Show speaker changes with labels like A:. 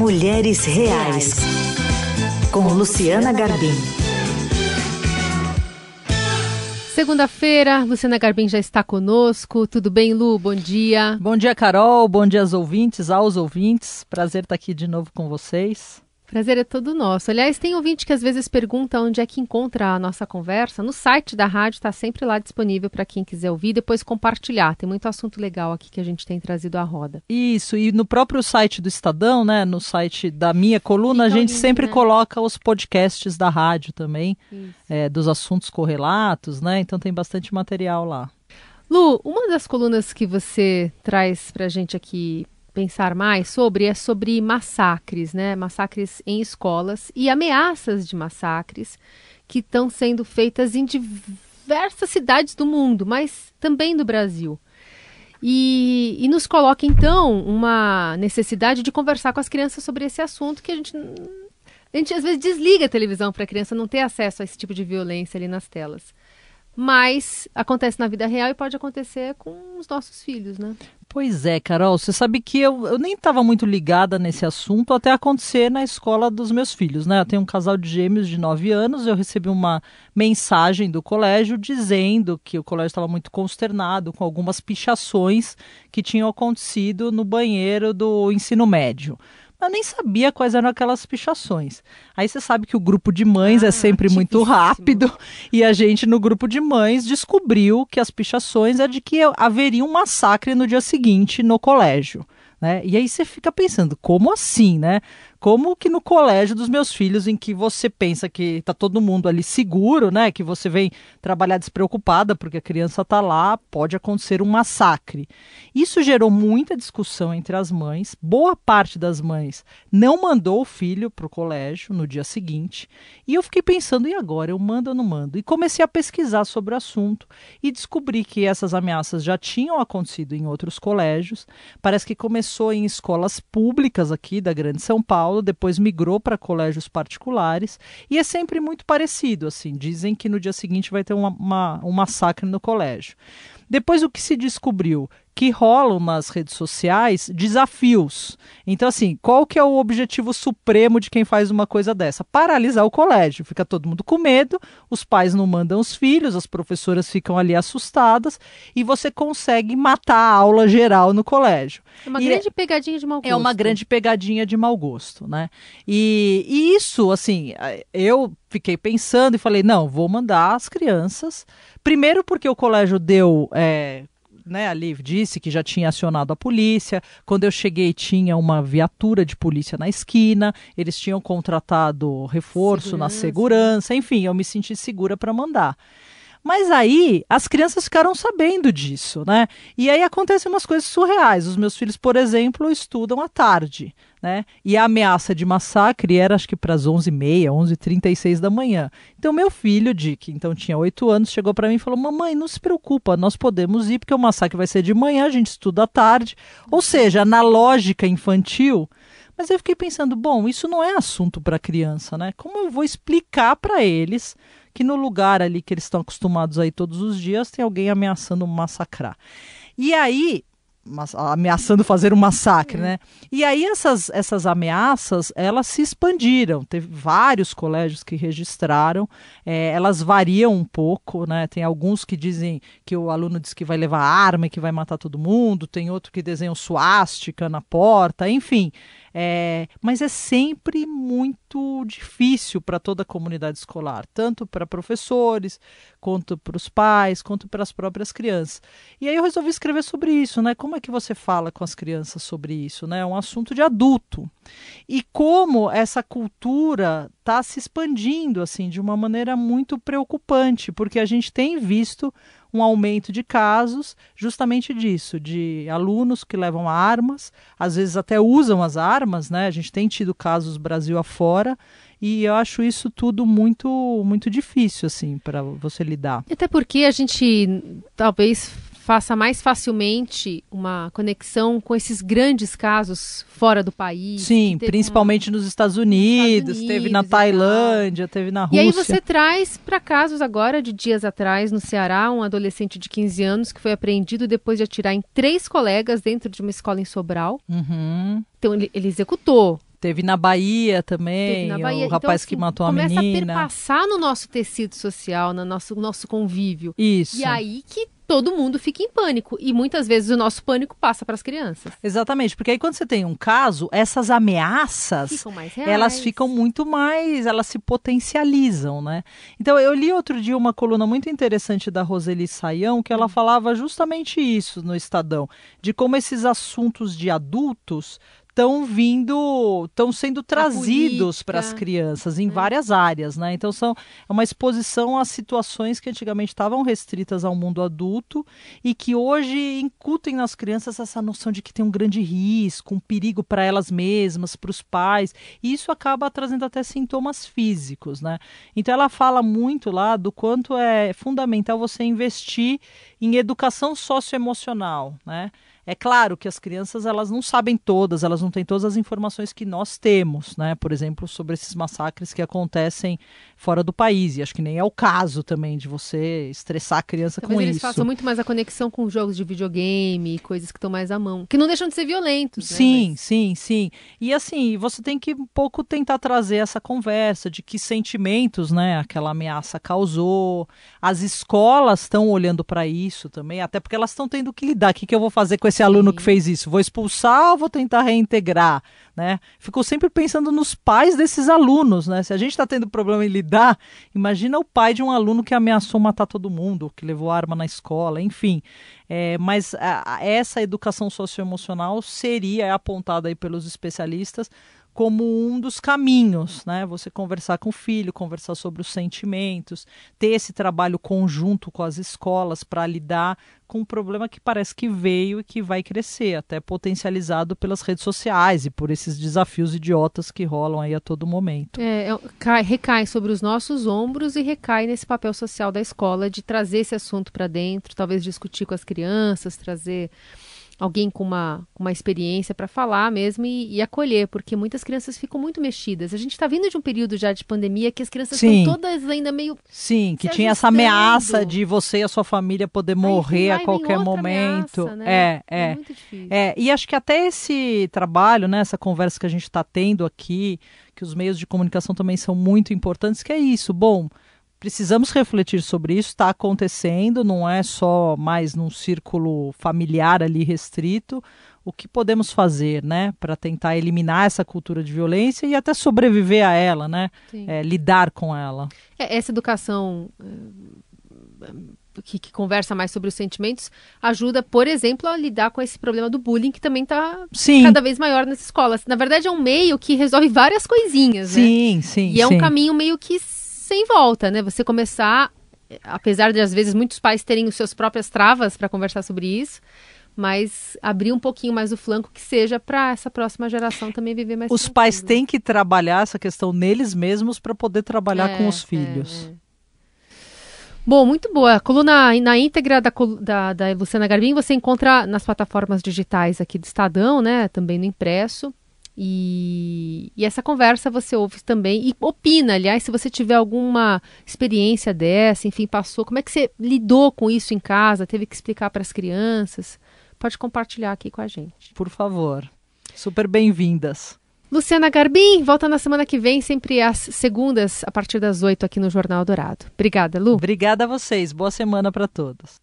A: Mulheres Reais, com Luciana Garbim.
B: Segunda-feira, Luciana Garbim já está conosco. Tudo bem, Lu? Bom dia.
C: Bom dia, Carol. Bom dia aos ouvintes, aos ouvintes. Prazer estar aqui de novo com vocês.
B: Prazer é todo nosso. Aliás, tem ouvinte que às vezes pergunta onde é que encontra a nossa conversa. No site da rádio está sempre lá disponível para quem quiser ouvir, depois compartilhar. Tem muito assunto legal aqui que a gente tem trazido à roda.
C: Isso, e no próprio site do Estadão, né, no site da minha coluna, Fica a gente lindo, sempre né? coloca os podcasts da rádio também, é, dos assuntos correlatos, né? Então tem bastante material lá.
B: Lu, uma das colunas que você traz para a gente aqui pensar mais sobre é sobre massacres, né? Massacres em escolas e ameaças de massacres que estão sendo feitas em diversas cidades do mundo, mas também do Brasil. E, e, nos coloca então uma necessidade de conversar com as crianças sobre esse assunto que a gente a gente às vezes desliga a televisão para a criança não ter acesso a esse tipo de violência ali nas telas. Mas acontece na vida real e pode acontecer com os nossos filhos, né?
C: Pois é, Carol, você sabe que eu, eu nem estava muito ligada nesse assunto até acontecer na escola dos meus filhos, né? Eu tenho um casal de gêmeos de 9 anos, eu recebi uma mensagem do colégio dizendo que o colégio estava muito consternado com algumas pichações que tinham acontecido no banheiro do ensino médio eu nem sabia quais eram aquelas pichações. Aí você sabe que o grupo de mães é ah, é sempre muito rápido e a gente no grupo de mães descobriu que as pichações é de que haveria um massacre no dia seguinte no colégio. Né? E aí você fica pensando, como assim, né? Como que no colégio dos meus filhos, em que você pensa que está todo mundo ali seguro, né? Que você vem trabalhar despreocupada porque a criança está lá, pode acontecer um massacre. Isso gerou muita discussão entre as mães. Boa parte das mães não mandou o filho para o colégio no dia seguinte. E eu fiquei pensando, e agora? Eu mando ou não mando? E comecei a pesquisar sobre o assunto e descobri que essas ameaças já tinham acontecido em outros colégios. Parece que começou em escolas públicas aqui da Grande São Paulo Paulo, depois migrou para colégios particulares e é sempre muito parecido. Assim, dizem que no dia seguinte vai ter uma, uma, um massacre no colégio. Depois, o que se descobriu? Que rolam nas redes sociais desafios. Então, assim, qual que é o objetivo supremo de quem faz uma coisa dessa? Paralisar o colégio. Fica todo mundo com medo, os pais não mandam os filhos, as professoras ficam ali assustadas e você consegue matar a aula geral no colégio.
B: É uma e grande é, pegadinha de mau gosto.
C: É uma grande pegadinha de mau gosto, né? E, e isso, assim, eu fiquei pensando e falei, não, vou mandar as crianças. Primeiro porque o colégio deu. É, né, a Liv disse que já tinha acionado a polícia. Quando eu cheguei, tinha uma viatura de polícia na esquina. Eles tinham contratado reforço segurança. na segurança. Enfim, eu me senti segura para mandar. Mas aí as crianças ficaram sabendo disso, né? E aí acontecem umas coisas surreais. Os meus filhos, por exemplo, estudam à tarde, né? E a ameaça de massacre era acho que para as 11h30, 11h36 da manhã. Então meu filho, Dick, então tinha 8 anos, chegou para mim e falou: "Mamãe, não se preocupa, nós podemos ir porque o massacre vai ser de manhã, a gente estuda à tarde". Ou seja, na lógica infantil, mas eu fiquei pensando, bom, isso não é assunto para criança, né? Como eu vou explicar para eles que no lugar ali que eles estão acostumados aí todos os dias tem alguém ameaçando massacrar. E aí, ameaçando fazer um massacre, né? E aí essas, essas ameaças, elas se expandiram. Teve vários colégios que registraram. É, elas variam um pouco, né? Tem alguns que dizem que o aluno diz que vai levar arma e que vai matar todo mundo. Tem outro que desenha suástica na porta. Enfim, é, mas é sempre muito difícil para toda a comunidade escolar, tanto para professores, quanto para os pais, quanto para as próprias crianças. E aí eu resolvi escrever sobre isso, né? Como é que você fala com as crianças sobre isso, né? É um assunto de adulto. E como essa cultura está se expandindo assim de uma maneira muito preocupante, porque a gente tem visto um aumento de casos justamente disso, de alunos que levam armas, às vezes até usam as armas, né? A gente tem tido casos Brasil afora e eu acho isso tudo muito muito difícil assim para você lidar.
B: Até porque a gente talvez faça mais facilmente uma conexão com esses grandes casos fora do país.
C: Sim, principalmente nos Estados Unidos, Estados Unidos, teve na Tailândia, teve na Rússia.
B: E aí você traz para casos agora de dias atrás no Ceará, um adolescente de 15 anos que foi apreendido depois de atirar em três colegas dentro de uma escola em Sobral.
C: Uhum.
B: Então ele, ele executou
C: Teve na Bahia também,
B: na Bahia.
C: o rapaz
B: então,
C: que
B: assim,
C: matou a
B: começa
C: menina.
B: a perpassar no nosso tecido social, no nosso, nosso convívio.
C: Isso.
B: E aí que todo mundo fica em pânico. E muitas vezes o nosso pânico passa para as crianças.
C: Exatamente, porque aí quando você tem um caso, essas ameaças,
B: Ficam
C: elas ficam muito mais, elas se potencializam, né? Então eu li outro dia uma coluna muito interessante da Roseli Saião, que ela
B: Hum.
C: falava justamente isso no Estadão, de como esses assuntos de adultos estão vindo, estão sendo trazidos para as crianças em
B: né?
C: várias áreas, né? Então são é uma exposição a situações que antigamente estavam restritas ao mundo adulto e que hoje incutem nas crianças essa noção de que tem um grande risco, um perigo para elas mesmas, para os pais, e isso acaba trazendo até sintomas físicos, né? Então ela fala muito lá do quanto é fundamental você investir em educação socioemocional, né? É claro que as crianças elas não sabem todas, elas não têm todas as informações que nós temos, né? Por exemplo, sobre esses massacres que acontecem fora do país. E acho que nem é o caso também de você estressar a criança
B: Talvez
C: com
B: eles
C: isso.
B: façam muito mais a conexão com jogos de videogame, coisas que estão mais à mão. Que não deixam de ser violentos, né?
C: Sim,
B: Mas-
C: sim, sim. E assim, você tem que um pouco tentar trazer essa conversa de que sentimentos, né, aquela ameaça causou. As escolas estão olhando para isso também, até porque elas estão tendo que lidar. O que, que eu vou fazer com esse aluno que fez isso? Vou expulsar ou vou tentar reintegrar? Né? Ficou sempre pensando nos pais desses alunos, né? Se a gente está tendo problema em lidar, imagina o pai de um aluno que ameaçou matar todo mundo, que levou arma na escola, enfim. É, mas a- a- essa educação socioemocional seria é apontada aí pelos especialistas como um dos caminhos, né? Você conversar com o filho, conversar sobre os sentimentos, ter esse trabalho conjunto com as escolas para lidar com um problema que parece que veio e que vai crescer, até potencializado pelas redes sociais e por esses desafios idiotas que rolam aí a todo momento.
B: É, é, cai- recai sobre os nossos ombros e recai nesse papel social da escola de trazer esse assunto para dentro, talvez discutir com as crianças, trazer alguém com uma, uma experiência para falar mesmo e, e acolher, porque muitas crianças ficam muito mexidas. A gente está vindo de um período já de pandemia que as crianças
C: Sim.
B: estão todas ainda meio
C: Sim, que tinha essa
B: ajustando.
C: ameaça de você e a sua família poder morrer
B: Aí
C: a qualquer momento.
B: ameaça, né?
C: É, é.
B: muito difícil.
C: É, e acho que até esse trabalho, né, essa conversa que a gente está tendo aqui, que os meios de comunicação também são muito importantes, que é isso. Bom, precisamos refletir sobre isso, está acontecendo, não é só mais num círculo familiar ali restrito. O que podemos fazer, né, para tentar eliminar essa cultura de violência e até sobreviver a ela, né,
B: Sim.
C: é, lidar com ela.
B: É, essa educação eh, que, que conversa mais sobre os sentimentos ajuda, por exemplo, a lidar com esse problema do bullying que também está
C: Sim,
B: cada vez maior nas escolas. Na verdade, é um meio que resolve várias coisinhas, né?
C: sim, sim.
B: E é um
C: sim.
B: caminho meio que sem volta, né? Você começar, eh, apesar de às vezes muitos pais terem os seus próprias travas para conversar sobre isso, mas abrir um pouquinho mais o flanco que seja para essa próxima geração também viver mais
C: Os pais
B: tranquilo.
C: têm que trabalhar essa questão neles mesmos para poder trabalhar com
B: É,
C: os filhos.
B: é, é. Bom, muito boa. A coluna na íntegra da, da, da Luciana Garbim você encontra nas plataformas digitais aqui do Estadão, né? Também no impresso. E, e essa conversa você ouve também e opina, aliás, se você tiver alguma experiência dessa, enfim, passou, como é que você lidou com isso em casa, teve que explicar para as crianças, pode compartilhar aqui com a gente.
C: Por favor. Super bem-vindas.
B: Luciana Garbim, volta na semana que vem, sempre às segundas, a partir das oito aqui no Jornal Dourado. Obrigada, Lu.
C: Obrigada a vocês. Boa semana para todos.